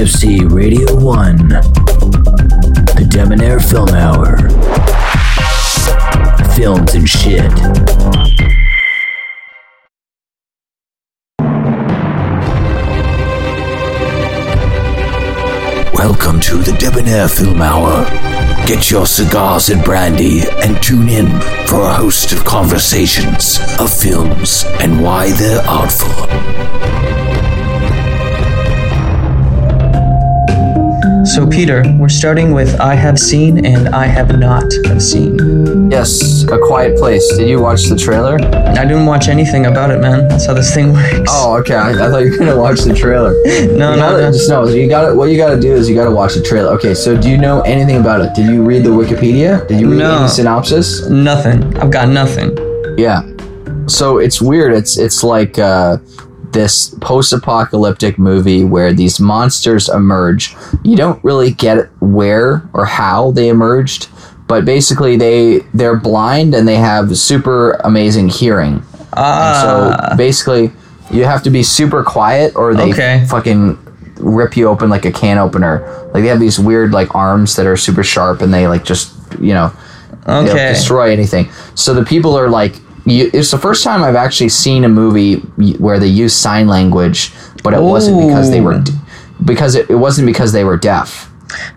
KFC Radio 1. The Debonair Film Hour. Films and shit. Welcome to the Debonair Film Hour. Get your cigars and brandy and tune in for a host of conversations of films and why they're artful. So, Peter, we're starting with I have seen and I have not have seen. Yes, A Quiet Place. Did you watch the trailer? I didn't watch anything about it, man. That's how this thing works. Oh, okay. I, I thought you were gonna watch the trailer. no, You no, gotta- no. Just no. You got to What you got to do is you got to watch the trailer. Okay. So, do you know anything about it? Did you read the Wikipedia? Did you read No. any synopsis? Nothing. I've got nothing. Yeah. So it's weird. It's it's like uh, this post-apocalyptic movie where these monsters emerge. You don't really get where or how they emerged, but basically they they're blind and they have super amazing hearing. Ah, So basically, you have to be super quiet, or they Okay. fucking rip you open like a can opener. Like they have these weird like arms that are super sharp, and they like just you know they'll okay. destroy anything. So the people are like, you, it's the first time I've actually seen a movie where they use sign language, but it wasn't because they were because it, it wasn't because they were deaf.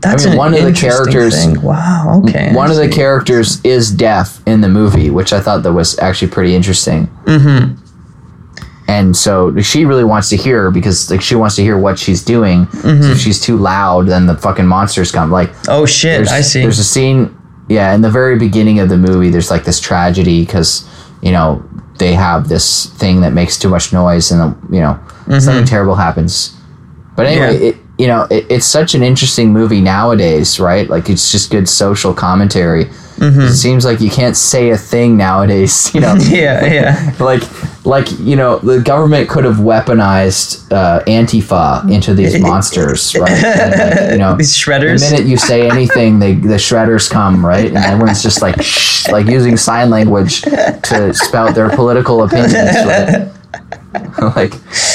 That's I mean, an one of the characters- thing. Wow. Okay. One of the characters is deaf in the movie, which I thought that was actually pretty interesting. Mhm. And so she really wants to hear because like she wants to hear what she's doing. So if she's too loud, then the fucking monsters come. Like Oh shit! I see. There's a scene, yeah, in the very beginning of the movie. There's like this tragedy because you know they have this thing that makes too much noise, and you know something terrible happens. But anyway, Mm-hmm. Yeah. it you know it, it's such an interesting movie nowadays, right? Like it's just good social commentary. It seems like you can't say a thing nowadays, you know. yeah, yeah. like like you know the government could have weaponized uh, antifa into these monsters right And, like, you know These shredders. the minute you say anything they the shredders come right and everyone's just like shh, like using sign language to spout their political opinions right? like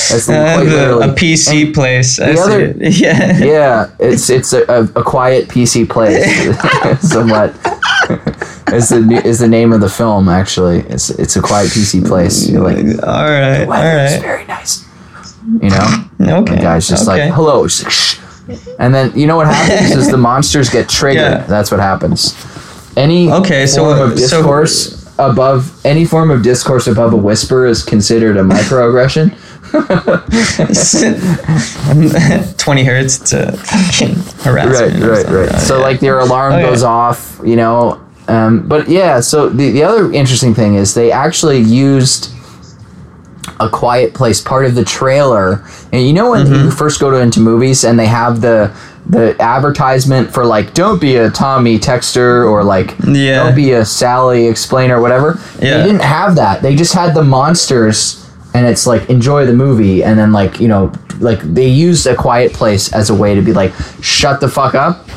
that's Uh, the- a PC place. I the see other- it. Yeah. yeah it's it's a, a, a quiet pc place somewhat is the is the name of the film actually it's it's a quiet pc place you're like All right. All weather very nice. You know, Okay. the guy's just okay. like, "Hello," She's like, Shh. and then you know what happens is the monsters get triggered. Yeah. That's what happens. Any Okay, so- form of uh, so- discourse above any form of discourse above a whisper is considered a microaggression. Twenty hertz to fucking harassment. right, right, right. So like their alarm oh, Okay. goes off, you know. Um, but yeah, so the the other interesting thing is they actually used a quiet place part of the trailer and you know when Mm-hmm. you first go to into movies and they have the the advertisement for like don't be a tommy texter or like Yeah. don't be a sally explainer whatever Yeah. they didn't have that they just had the monsters and it's like enjoy the movie and then like you know like they used a quiet place as a way to be like shut the fuck up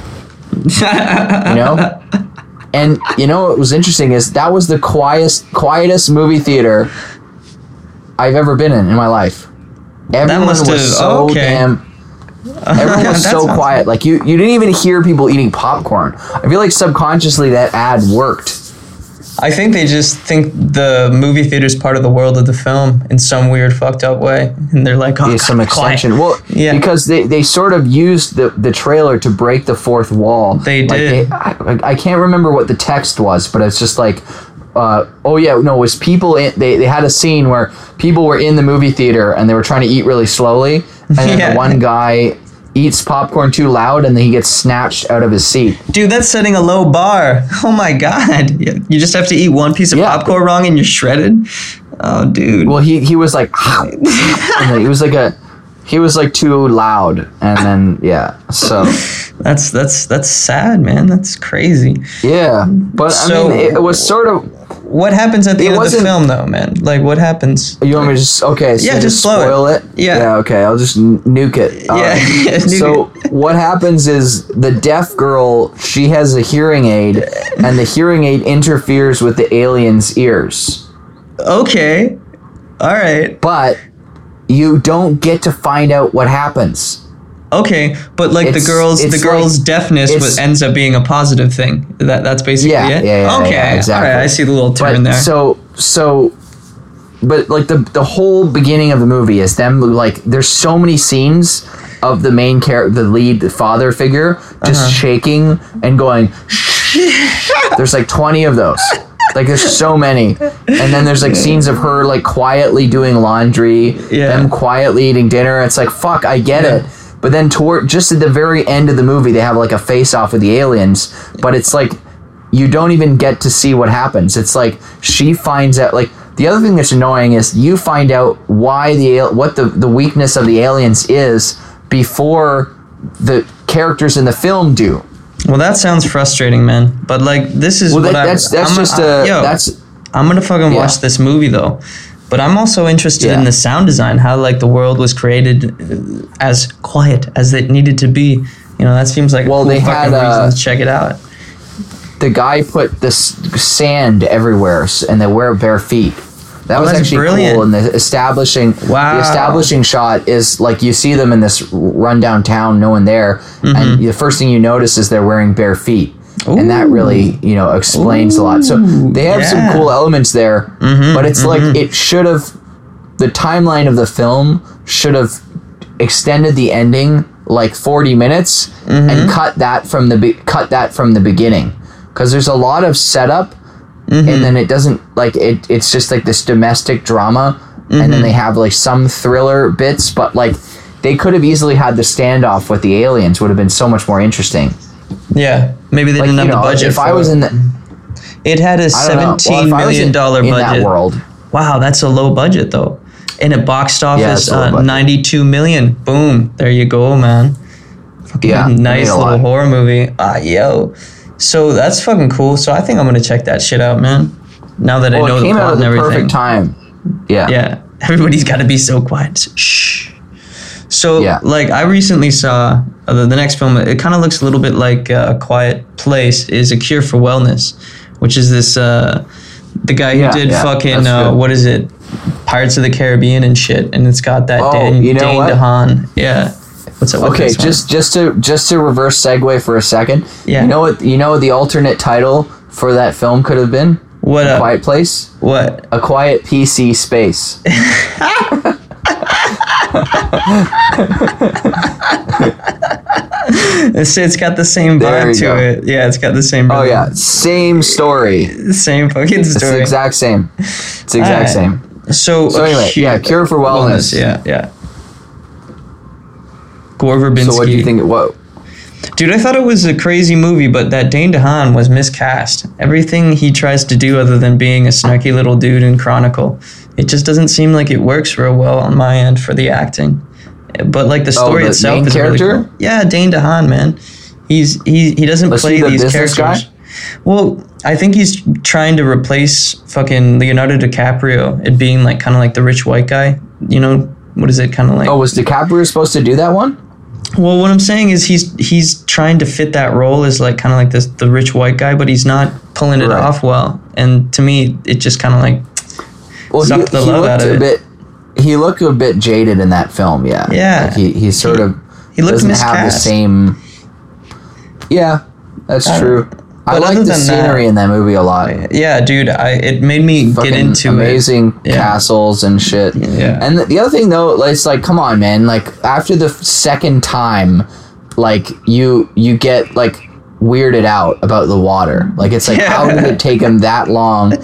you know and you know what was interesting is that was the quietest quietest movie theater I've ever been in in my life. Everyone was have- so okay. damn. Everyone was so quiet. Like you, you didn't even hear people eating popcorn. I feel like subconsciously that ad worked. I think they just think the movie theater is part of the world of the film in some weird fucked up way, and they're like, "Oh, Yeah, some God, quiet." extension. Well, Yeah. because they, they sort of used the, the trailer to break the fourth wall. They Like, did. they- I, I can't remember what the text was, but it's just like, uh, oh yeah, no, it was people. In, they they had a scene where people were in the movie theater and they were trying to eat really slowly, and then Yeah. the one guy eats popcorn too loud and then he gets snatched out of his seat. Dude, that's setting a low bar. Oh my god. You just have to eat one piece of Yeah. popcorn wrong and you're shredded? Oh, dude. Well, he he was like, he was like a. He was like too loud, and then yeah. So that's that's that's sad, man. That's crazy. yeah, but So- I mean, it, it was sort of What happens at the It end of the film, though, man? Like, what happens? You want me to just okay? So Yeah, just, just slow it. spoil it. Yeah. Yeah. Okay. I'll just nuke it. All Yeah, right. nuke so what happens is the deaf girl she has a hearing aid, and the hearing aid interferes with the alien's ears, Okay. All right. but you don't get to find out what happens. Okay, but like the girl's the girl's like- deafness was, ends up being a positive thing. That that's basically Yeah, it. yeah, yeah, okay, yeah, exactly. All right, I see the little turn but there. So so, but like the the whole beginning of the movie is them like there's so many scenes of the main character, the lead the father figure, just Uh-huh. shaking and going. there's like twenty of those. Like there's so many, and then there's like scenes of her like quietly doing laundry, Yeah. them quietly eating dinner. It's like fuck, I get Yeah. it. But then toward just at the very end of the movie, they have like a face off with the aliens. But it's like you don't even get to see what happens. It's like she finds out. Like the other thing that's annoying is you find out why the what the the weakness of the aliens is before the characters in the film do. well, that sounds frustrating, man. But like, this is Well, what that, I, that's that's I'm, just I- a yo, that's I'm gonna fucking Yeah. watch this movie though. But I'm also interested Yeah. in the sound design, how like the world was created uh, as quiet as it needed to be. You know, that seems like a Well, cool they fucking had, uh, reason to check it out. the guy put this sand everywhere and they wear bare feet. That Oh, was actually brilliant. cool. And the establishing, Wow. the establishing shot is like you see them in this rundown town, no one there, Mm-hmm. and the first thing you notice is they're wearing bare feet, and that really you know explains a lot. So they have some cool elements there, Mm-hmm, but it's like it should have the timeline of the film should have extended the ending like 40 minutes Mm-hmm. and cut that from the be- cut that from the beginning because there's a lot of setup Mm-hmm. and then it doesn't like it it's just like this domestic drama and Mm-hmm. then they have like some thriller bits but like they could have easily had the standoff with the aliens would have been so much more interesting Yeah, maybe they like didn't have know the budget. if i was it. in the it had a. Well, seventeen was million in- dollar in budget. that world Wow, that's a low budget though. And it boxed office a uh, 92 million. Boom. There you go, man. Fucking Yeah, nice little lot. horror movie. Ah, yo. So that's fucking cool. So I think I'm gonna check that shit out, man. Now that I know it the plot out at and the everything. perfect time yeah Yeah, everybody's got to be so quiet. Shh. So, Yeah. like, I recently saw uh, the, the next film. It kind of looks a little bit like uh, A Quiet Place. Is a cure for wellness, which is this uh, the guy who Yeah, did yeah, fucking uh, what is it, Pirates of the Caribbean and shit, and it's got that Oh, Dane, you know Dane what? DeHaan. Yeah. What's up? Okay, just just to just to reverse segue for a second. Yeah. You know what? You know what the alternate title for that film could have been? what A? Quiet Place. What? A quiet PC space. It's, it's got the same vibe to go. it. Yeah, it's got the same. Oh yeah, same story. same fucking story. It's the exact same. It's the exact Alright. same. So, So anyway, yeah, Cure for Wellness. Yeah, yeah. Gore Verbinski. So what do you think? What? Dude, I thought it was a crazy movie, but that Dane DeHaan was miscast. Everything he tries to do, other than being a snarky little dude in Chronicle, it just doesn't seem like it works real well on my end for the acting. But like the oh, story Oh, the itself is really cool. Yeah, Dane DeHaan, man. He's he he doesn't play he the these characters. guy? Well, I think he's trying to replace fucking Leonardo DiCaprio, it being like kind of like the rich white guy. You know, what is it kind of like? Oh, was DiCaprio supposed to do that one? Well, what I'm saying is he's he's trying to fit that role as like kind of like this the rich white guy, but he's not pulling it Right. off well. And to me, it just kind of like Well, Sucked the love out of it. bit. He looked a bit jaded in that film. Yeah. Yeah. Like he he sort of he looked doesn't have the same. Yeah, that's Uh, true. I like the scenery that- in that movie a lot. yeah, dude. I it made me Fucking get into amazing Yeah. castles and shit. Yeah. And the, the other thing though, like, it's like, come on, man. Like after the f- second time, like you you get like weirded out about the water. Like it's like, how did it take him that long?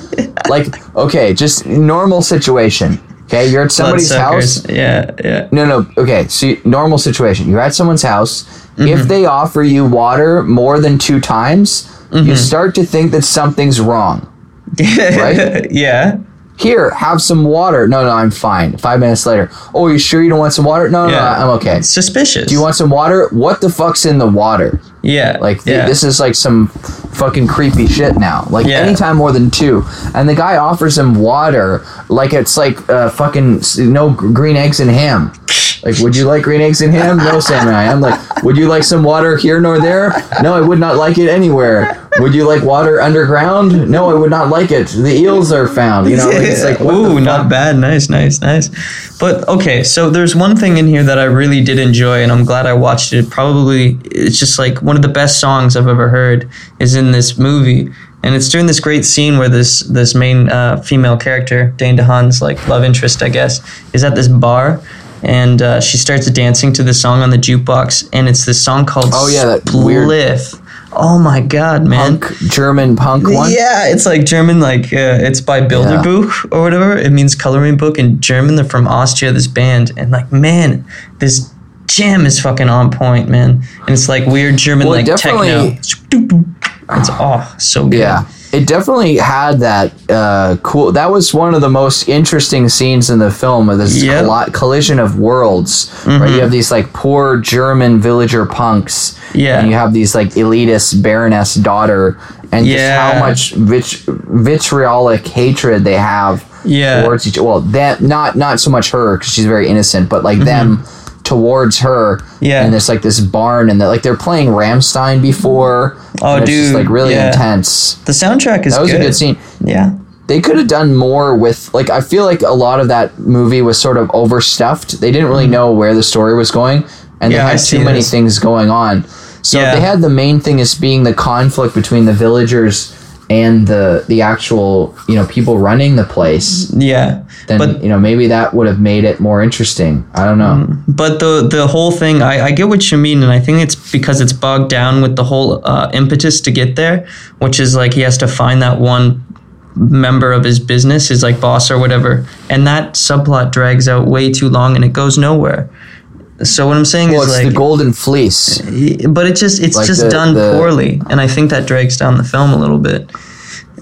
Like, okay, just normal situation. Okay, you're at somebody's house. Yeah, yeah. No, no. Okay, so you- normal situation. You're at someone's house. Mm-hmm. If they offer you water more than two times, Mm-hmm. you start to think that something's wrong. Right? yeah. Here, have some water. No, no, I'm fine. Five minutes later. Oh, you sure you don't want some water? No, no, no, I'm okay. Suspicious. Do you want some water? What the fuck's in the water? Yeah. Like th- yeah. this is like some fucking creepy shit now. Like Yeah. anytime more than two, and the guy offers him water like it's like uh, fucking no green eggs and ham. Like, would you like green eggs and ham? No, Sam-I-am. I'm like, would you like some water here nor there? No, I would not like it anywhere. would you like water underground? No, I would not like it. The eels are found. You know, like, it's like Ooh, not bad. Nice, nice, nice. But okay, so there's one thing in here that I really did enjoy, and I'm glad I watched it. Probably, it's just like one of the best songs I've ever heard is in this movie, and it's during this great scene where this this main uh, female character, Dane DeHaan's like love interest, I guess, is at this bar. And uh, she starts dancing to the song on the jukebox, and it's this song called Oh, yeah, that weird- Spliff. Oh my god, man! punk German punk one. Yeah, it's like German, like uh, it's by Bilderbuch or whatever. It means coloring book in German. They're from Austria, this band, and like man, this jam is fucking on point, man. And it's like weird German, Well, like techno. It's oh so good. Yeah, it definitely had that uh, cool. That was one of the most interesting scenes in the film of this Yep. colli- collision of worlds. Right, you have these like poor German villager punks. Yeah. and you have these like elitist baroness daughter, and just Yeah. how much vit- vitriolic hatred they have Yeah. towards each. Well, that not not so much her because she's very innocent, but like them towards her. Yeah. and it's like this barn, and they're, like they're playing Rammstein before. Oh, and it's just dude, like really yeah. intense. The soundtrack is That was good. a good scene. Yeah. They could have done more with like I feel like a lot of that movie was sort of overstuffed. They didn't really mm. know where the story was going and. Yeah, they had too many this. things going on. So Yeah. they had the main thing as being the conflict between the villagers and the the actual, you know, people running the place. Yeah. Then but you know, maybe that would have made it more interesting. I don't know. But the the whole thing, I, I get what you mean, and I think it's because it's bogged down with the whole uh, impetus to get there, which is like he has to find that one member of his business, his like boss or whatever, and that subplot drags out way too long and it goes nowhere. So what I'm saying Well, is it's like, the golden fleece. but it just it's Like just the- done the- poorly, and I think that drags down the film a little bit.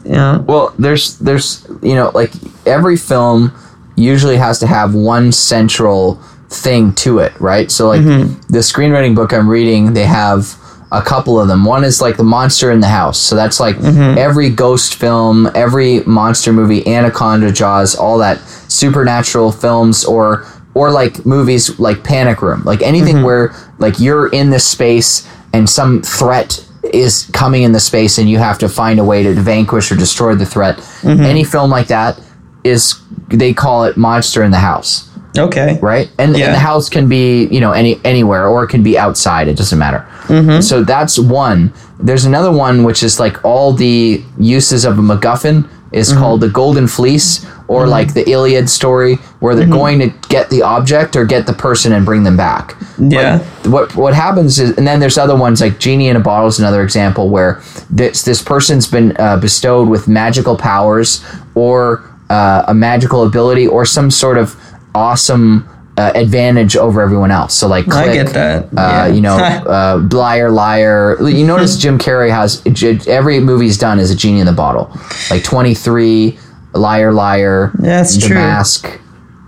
Yeah. Well, there's there's you know like every film usually has to have one central thing to it, right? So like mm-hmm. the screenwriting book I'm reading, they have a couple of them. One is like the monster in the house. So that's like mm-hmm. every ghost film, every monster movie, Anaconda, Jaws, all that supernatural films or or like movies like Panic Room, like anything mm-hmm. where like you're in this space and some threat is coming in the space and you have to find a way to vanquish or destroy the threat. Mm-hmm. Any film like that is they call it monster in the house, Okay. right? And, Yeah. and the house can be you know any anywhere or it can be outside. It doesn't matter. Mm-hmm. So that's one. There's another one which is like all the uses of a MacGuffin is mm-hmm. called the Golden Fleece or like the Iliad story where they're going to get the object or get the person and bring them back. But Yeah. what what happens is, and then there's other ones like genie in a bottle is another example where this this person's been uh, bestowed with magical powers or uh, a magical ability or some sort of awesome uh, advantage over everyone else. So like, I get that. Uh, Yeah. You know, uh, liar, liar. You notice Jim Carrey has every movie he's done is a genie in the bottle, like Twenty Three, Liar, Liar. Yeah, that's the true. Mask.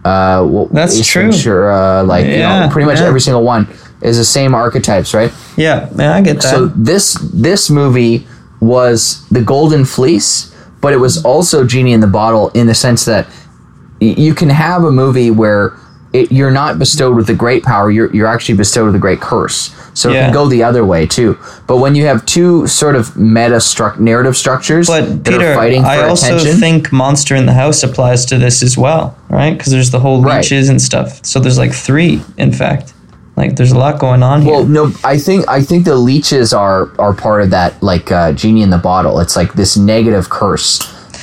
Uh, what- That's Ace true. Ventura, like you know, pretty much yeah. every single one is the same archetypes, right? Yeah. Yeah. I get that. So this this movie was the Golden Fleece, but it was also Genie in the Bottle in the sense that y- you can have a movie where it, you're not bestowed with a great power, you're, you're actually bestowed with a great curse. So it can go the other way too. But when you have two sort of meta struct narrative structures But that Peter, are fighting for I also attention, think Monster in the House applies to this as well, right? Because there's the whole Right. leeches and stuff. So there's like three, in fact. Like there's a lot going on here. Well, no, I think I think the leeches are are part of that like uh, genie in the bottle. It's like this negative curse,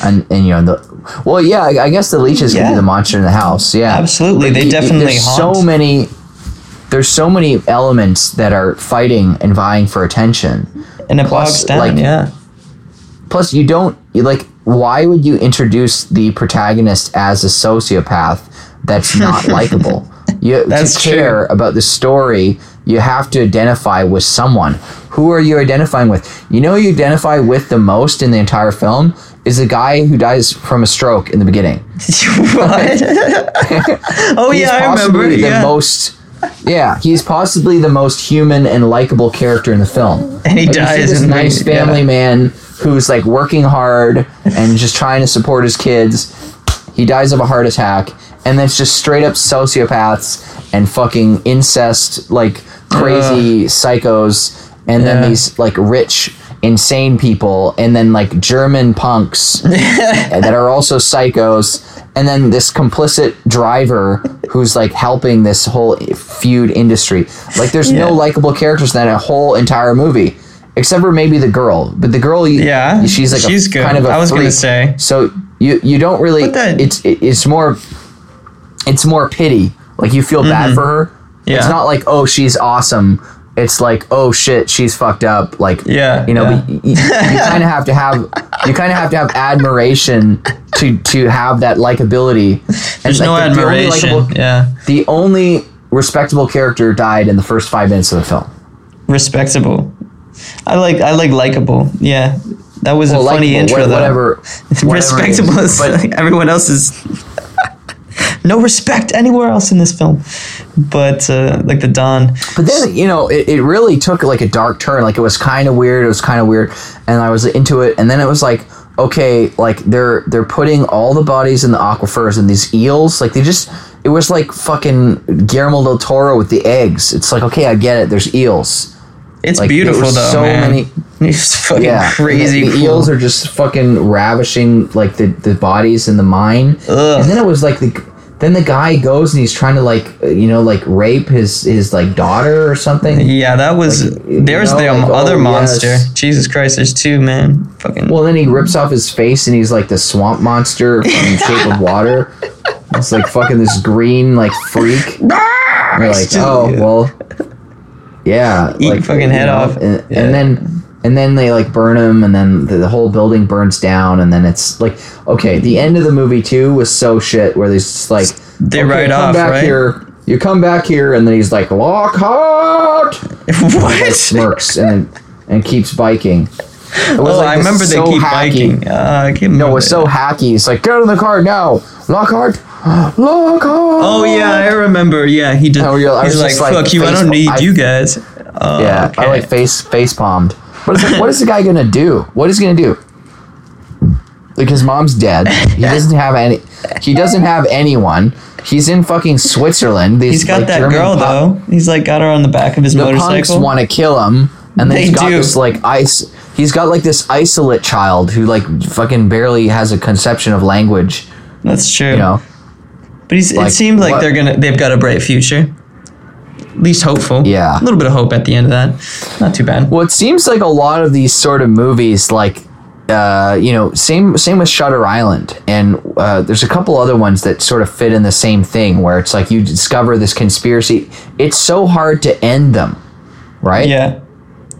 and and you know the well, yeah, I, I guess the leeches can Yeah. be the monster in the house. Yeah, Absolutely, But they definitely There's haunt. so many. There's so many elements that are fighting and vying for attention. and it plus, down, like- yeah. Plus, you don't you, like. Why would you introduce the protagonist as a sociopath that's not likable? You That's to true. care about the story, you have to identify with someone. Who are you identifying with? You know, who you identify with the most in the entire film is the guy who dies from a stroke in the beginning. what? oh yeah, I remember. the Yeah. most. Yeah, he's possibly the most human and likable character in the film. And he Like, dies this the- nice family yeah. man who's like working hard and just trying to support his kids. He dies of a heart attack, and then it's just straight up sociopaths and fucking incest, like crazy psychos, and Yeah. then these like rich insane people, and then like German punks that are also psychos, and then this complicit driver who's like helping this whole feud industry. Like, there's Yeah. no likable characters in that whole entire movie. Except for maybe the girl, but the girl, Yeah, she's like she's a, good. kind of a I was gonna say. So you you don't really. That- it's it, it's more it's more pity. Like you feel bad for her. Mm-hmm. Yeah. It's not like oh she's awesome. It's like oh shit she's fucked up. Like Yeah, you know yeah. you, you kind of have to have you kind of have to have admiration to to have that likability. And There's no like, the- the only admiration. likable- yeah, The only respectable character died in the first five minutes of the film. respectable. I like I like likable. Yeah, that was Well, a funny likable, intro though. whatever, whatever respectable is But- like everyone else is no respect anywhere else in this film but uh, like the don But then you know it, it really took like a dark turn. Like it was kind of weird. It was kind of weird, and I was into it. And then it was like okay, like they're they're putting all the bodies in the aquifers and these eels. Like they just it was like fucking Guillermo del Toro with the eggs. It's like okay, I get it. There's eels. it's Like, there beautiful were though so man. many- it's fucking Yeah, crazy The, the cool. eels are just fucking ravishing like the the bodies in the mine. Ugh. And then it was like the. Then the guy goes and he's trying to like uh, you know like rape his his like daughter or something. yeah that was Like, you there's know, the like, other oh, monster yes. jesus christ there's two man fucking Well, then he rips off his face and he's like the swamp monster from Shape of Water. It's like fucking this green like freak. You're like, oh well, yeah. Eat like, fucking you head off. And, Yeah. and then and then they like burn him, and then the, the whole building burns down, and then it's like, okay, the end of the movie too was so shit, where there's just like They okay, write come off, back right? here. You come back here, and then he's like, Lockhart what smirks and then and keeps biking. It was oh like i remember they so keep hacky. biking uh, i can't No, it's so hacky. It's like, get in the car now. Lockhart. Lockhart. Oh yeah, I remember. Yeah, he just Oh, yeah, I he's was like, just like "Fuck you! I don't need I- you guys." Oh, Yeah, okay. I like face face palmed. What is, what is the guy gonna do? What is he gonna do? Like his mom's dead. He doesn't have any. He doesn't have anyone. He's in fucking Switzerland. These, He's got like, that German girl punk- though. He's like got her on the back of his The punks motorcycle. want to kill him, and then They he's got do. this like ice. He's got like this isolate child who like fucking barely has a conception of language. That's true. You know. but he's, it seems like what- they're gonna. They've got a bright future. At least hopeful. Yeah. a little bit of hope at the end of that. Not too bad. Well, it seems like a lot of these sort of movies, like uh, you know, same same with Shutter Island, and uh, there's a couple other ones that sort of fit in the same thing, where it's like you discover this conspiracy. It's so hard to end them, right? Yeah.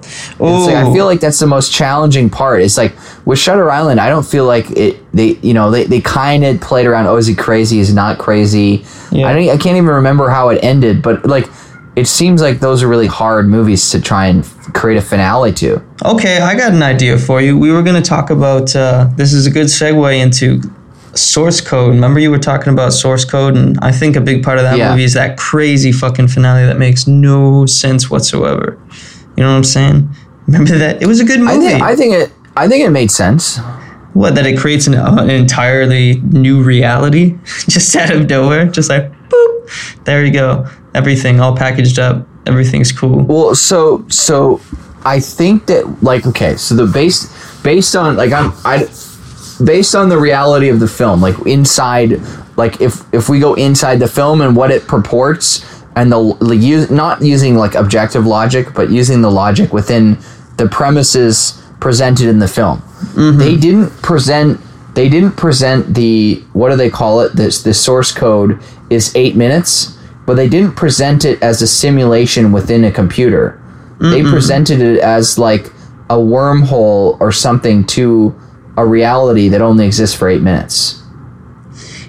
It's like, I feel like that's the most challenging part. It's like with Shutter Island, I don't feel like it. They, you know, they, they kind of played around. Oh, is he crazy? Is he not crazy? Yeah. I don't. I can't even remember how it ended. But like, it seems like those are really hard movies to try and create a finale to. Okay, I got an idea for you. We were going to talk about uh, this is a good segue into source code. Remember you were talking about source code, and I think a big part of that Yeah. movie is that crazy fucking finale that makes no sense whatsoever. You know what I'm saying? Remember that? It was a good movie. I think. I think it. I think it made sense. what that it creates an, uh, an entirely new reality just out of nowhere, just like boop. There you go. Everything all packaged up. Everything's cool. Well, so so I think that like okay, so the base based on like I'm I based on the reality of the film, like inside like if if we go inside the film and what it purports and the, the use not using like objective logic, but using the logic within the premises presented in the film. Mm-hmm. They didn't present they didn't present the what do they call it? This the source code is eight minutes, but they didn't present it as a simulation within a computer. They presented it as like a wormhole or something to a reality that only exists for eight minutes.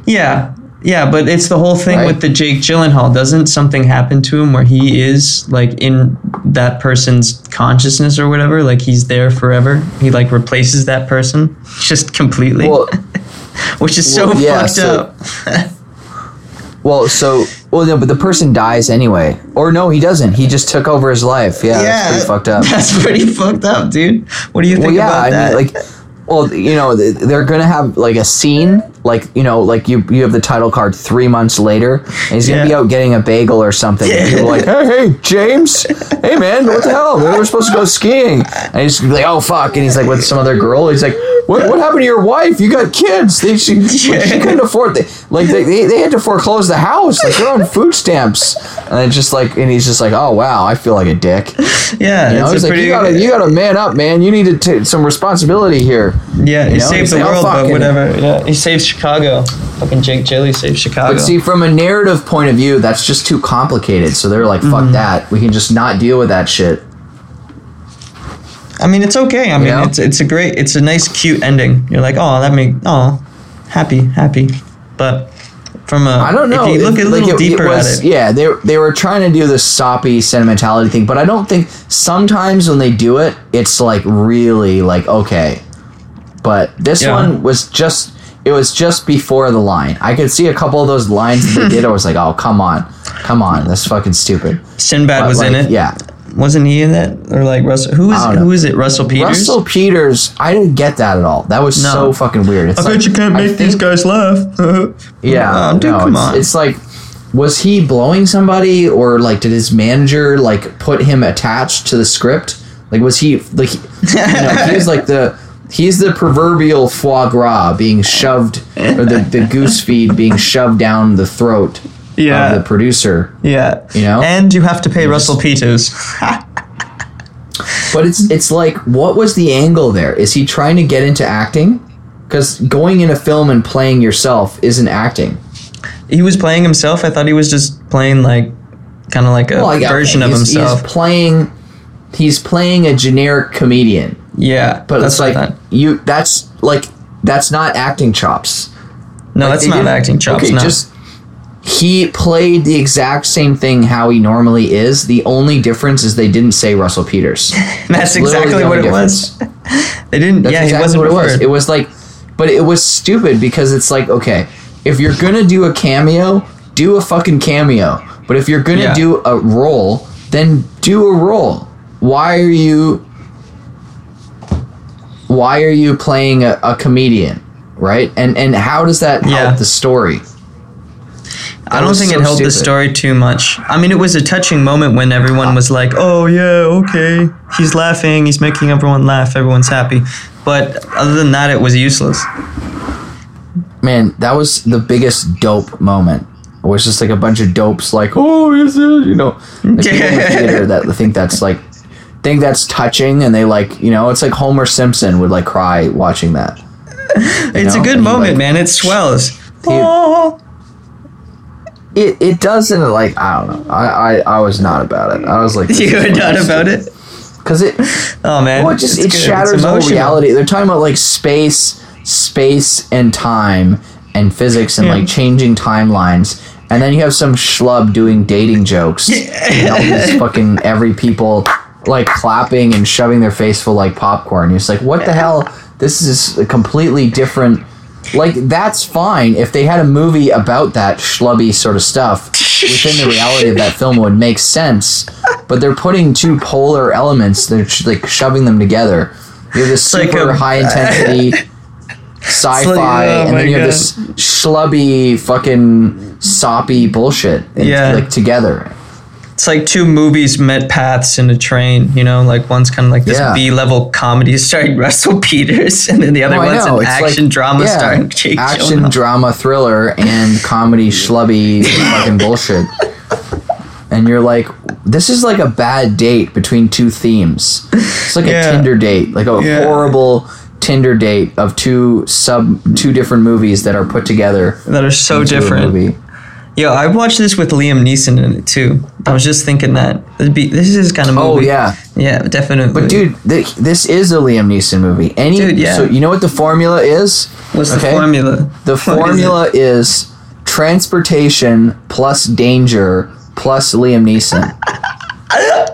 Yeah, yeah, but it's the whole thing Right. with the Jake Gyllenhaal. Doesn't something happen to him where he is like in that person's consciousness or whatever? Like he's there forever. He like replaces that person just completely, Well, which is so yeah, fucked so- up. well, so well, no, but the person dies anyway, or no, he doesn't. He just took over his life. Yeah, that's pretty fucked up. That's pretty fucked up, dude. What do you think well, yeah, about I that? mean, like, Well, you know, they're gonna have like a scene, like you know, like you you have the title card three months later, and he's gonna be out getting a bagel or something. And people are like, hey, hey, James, hey man, what the hell? We were supposed to go skiing, and he's be like, oh fuck, and he's like with some other girl. He's like, what what happened to your wife? You got kids? They she, she couldn't afford they, like they, they they had to foreclose the house. Like they're on food stamps, and it's just like, and he's just like, oh wow, I feel like a dick. Yeah, You know, it's he's a like, pretty. you gotta, you gotta man up, man. You need to take some responsibility here. yeah, he you know, saved the like, world, but whatever. Yeah, he saved Chicago. Fucking Jake Gilly saved Chicago. But see, from a narrative point of view, that's just too complicated. So they're like, fuck Mm-hmm. that. We can just not deal with that shit. I mean, it's okay. I mean, know? it's it's a great, it's a nice, cute ending. You're like, oh, that make, oh, happy, happy. But from a, I don't know. If you look It- a like, little it- it deeper was- at it, Yeah, they they were trying to do the soppy sentimentality thing, but I don't think sometimes when they do it, it's like really like okay. But this Yeah. one was just it was just before the line. I could see a couple of those lines that they did. I was like, oh come on, come on, that's fucking stupid. Sinbad But, was in it. Yeah. Wasn't he in that? Or like Russell? Who is I don't know. who is it? Russell Peters. Russell Peters, I didn't get that at all. That was No. so fucking weird. It's I bet you can't make these guys laugh. Yeah, Oh, dude, no, come it's, on. It's like, was he blowing somebody, or like did his manager like put him attached to the script? Like, was he like, you know, he's like the he's the proverbial foie gras being shoved, or the the goose feed being shoved down the throat Yeah. of the producer. yeah, You know? and you have to pay Russell Peters. But it's it's like, what was the angle there? Is he trying to get into acting? Because going in a film and playing yourself isn't acting. he was playing himself. I thought he was just playing like, kind of like a Well, version of he's- himself. He's playing. He's playing a generic comedian, yeah, but that's it's like you. That's like that's not acting chops. no, Like, that's not acting chops. Okay, no. just he played the exact same thing how he normally is. The only difference is they didn't say Russell Peters. that's literally exactly what it was. They didn't. That's yeah, exactly he wasn't what it was. It was like, but it was stupid because it's like, okay, if you're gonna do a cameo, do a fucking cameo. But if you're gonna Yeah. do a role, then do a role. Why are you? Why are you playing a, a comedian, right? And and how does that help the story? I don't think so it helped the story too much. I mean, it was a touching moment when everyone was like, "Oh yeah, okay, he's laughing, he's making everyone laugh, everyone's happy." But other than that, it was useless. Man, that was the biggest dope moment. It was just like a bunch of dopes, like, oh, is it? You know, like the theater that think that's like, think that's touching, and they like, you know, it's like Homer Simpson would like cry watching that. It's know, a good and moment, like- man. It swells. He- Oh. It it doesn't like I don't know. I I, I was not about it. I was like, You were not about it. because it Oh man, well, it just it's it good. Shatters all reality. They're talking about like space, space and time and physics and Yeah. like changing timelines. And then you have some schlub doing dating jokes. and all these fucking every people like clapping and shoving their face full like popcorn. You're just like, what the hell? This is a completely different. Like that's fine if they had a movie about that schlubby sort of stuff within the reality of that film would make sense. But they're putting two polar elements. They're sh- like shoving them together. You have this like super a- high intensity sci-fi, oh and then you have this schlubby fucking soppy bullshit. and, Yeah. like together. It's like two movies met paths in a train. You know, like one's kind of like this Yeah. B-level comedy starring Russell Peters, and then the other Oh, one's an it's action like- drama yeah, starring Jake action Gyllenhaal. drama thriller and comedy schlubby fucking bullshit. And you're like, this is like a bad date between two themes. It's like Yeah. a Tinder date, like a Yeah. horrible Tinder date of two sub two different movies that are put together. that are so different. Yo, I watched this with Liam Neeson in it too. I was just thinking that be, this is kind of oh, movie. Oh yeah, yeah, definitely. but dude, th- this is a Liam Neeson movie. Any Dude, yeah. so you know what the formula is? what's the formula? The What is formula is, transportation plus danger plus Liam Neeson.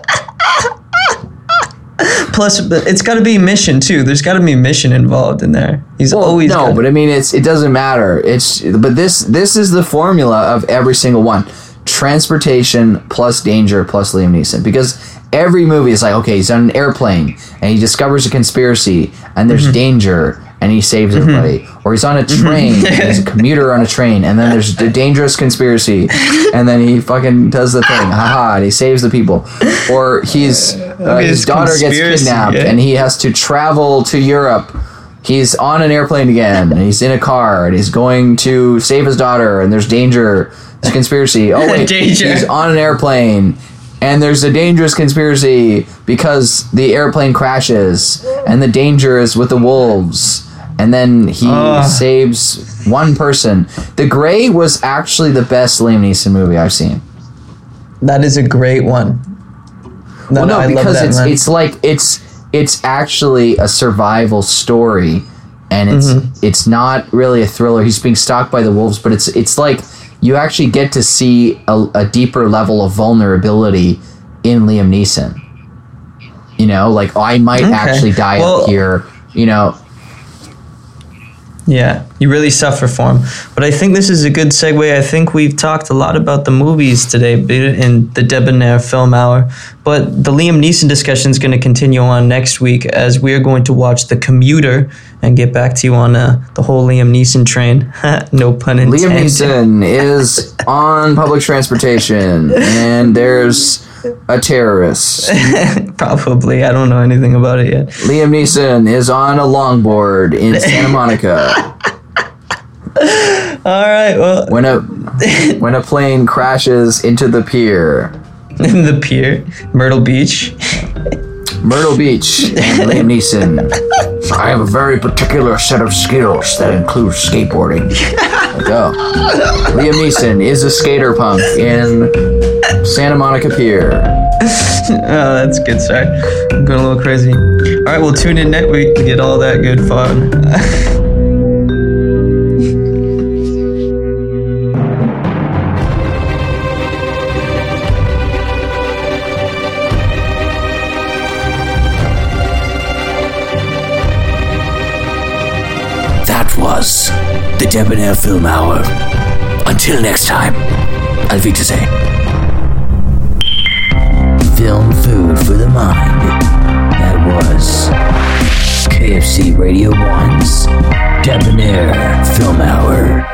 Plus, but it's got to be mission too. There's got to be mission involved in there. He's Well, always no, got- but I mean, it's it doesn't matter. It's but this this is the formula of every single one: transportation plus danger plus Liam Neeson. Because every movie is like, okay, he's on an airplane and he discovers a conspiracy and there's mm-hmm. danger and he saves mm-hmm. everybody. Or he's on a mm-hmm. train, and he's a commuter on a train, and then there's a dangerous conspiracy, and then he fucking does the thing, haha, and he saves the people. Or he's uh, uh his his daughter gets kidnapped yeah. and he has to travel to Europe. He's on an airplane again, and he's in a car, and he's going to save his daughter, and there's danger. There's a conspiracy. Oh wait, Danger. he's on an airplane, and there's a dangerous conspiracy because the airplane crashes, and the danger is with the wolves. And then he Ugh. saves one person. The Gray was actually the best Liam Neeson movie I've seen. That is a great one. Well, no, I love because that, it's man. it's like it's it's actually a survival story, and it's Mm-hmm. it's not really a thriller. He's being stalked by the wolves, but it's it's like you actually get to see a, a deeper level of vulnerability in Liam Neeson. You know, like oh, I might Okay. actually die Well- up here. You know, Yeah, you really suffer for him. But I think this is a good segue. I think we've talked a lot about the movies today in the Debonair Film Hour. But the Liam Neeson discussion is going to continue on next week as we're going to watch The Commuter and get back to you on uh, the whole Liam Neeson train. no pun intended. Liam Neeson is on public transportation, and there's a terrorist. Probably. I don't know anything about it yet. Liam Neeson is on a longboard in Santa Monica. All right. Well, when a when a plane crashes into the pier. in the pier, Myrtle Beach. Myrtle Beach and Liam Neeson. I have a very particular set of skills that includes skateboarding. There go. Liam Neeson is a skater punk in Santa Monica Pier. Oh, that's good. Sorry. I'm going a little crazy. All right, we'll tune in next week to get all that good fun. That was the Debonair Film Hour. Until next time, Auf Wiedersehen. Film food for the mind. That was KFC Radio 1's Debonair Film Hour.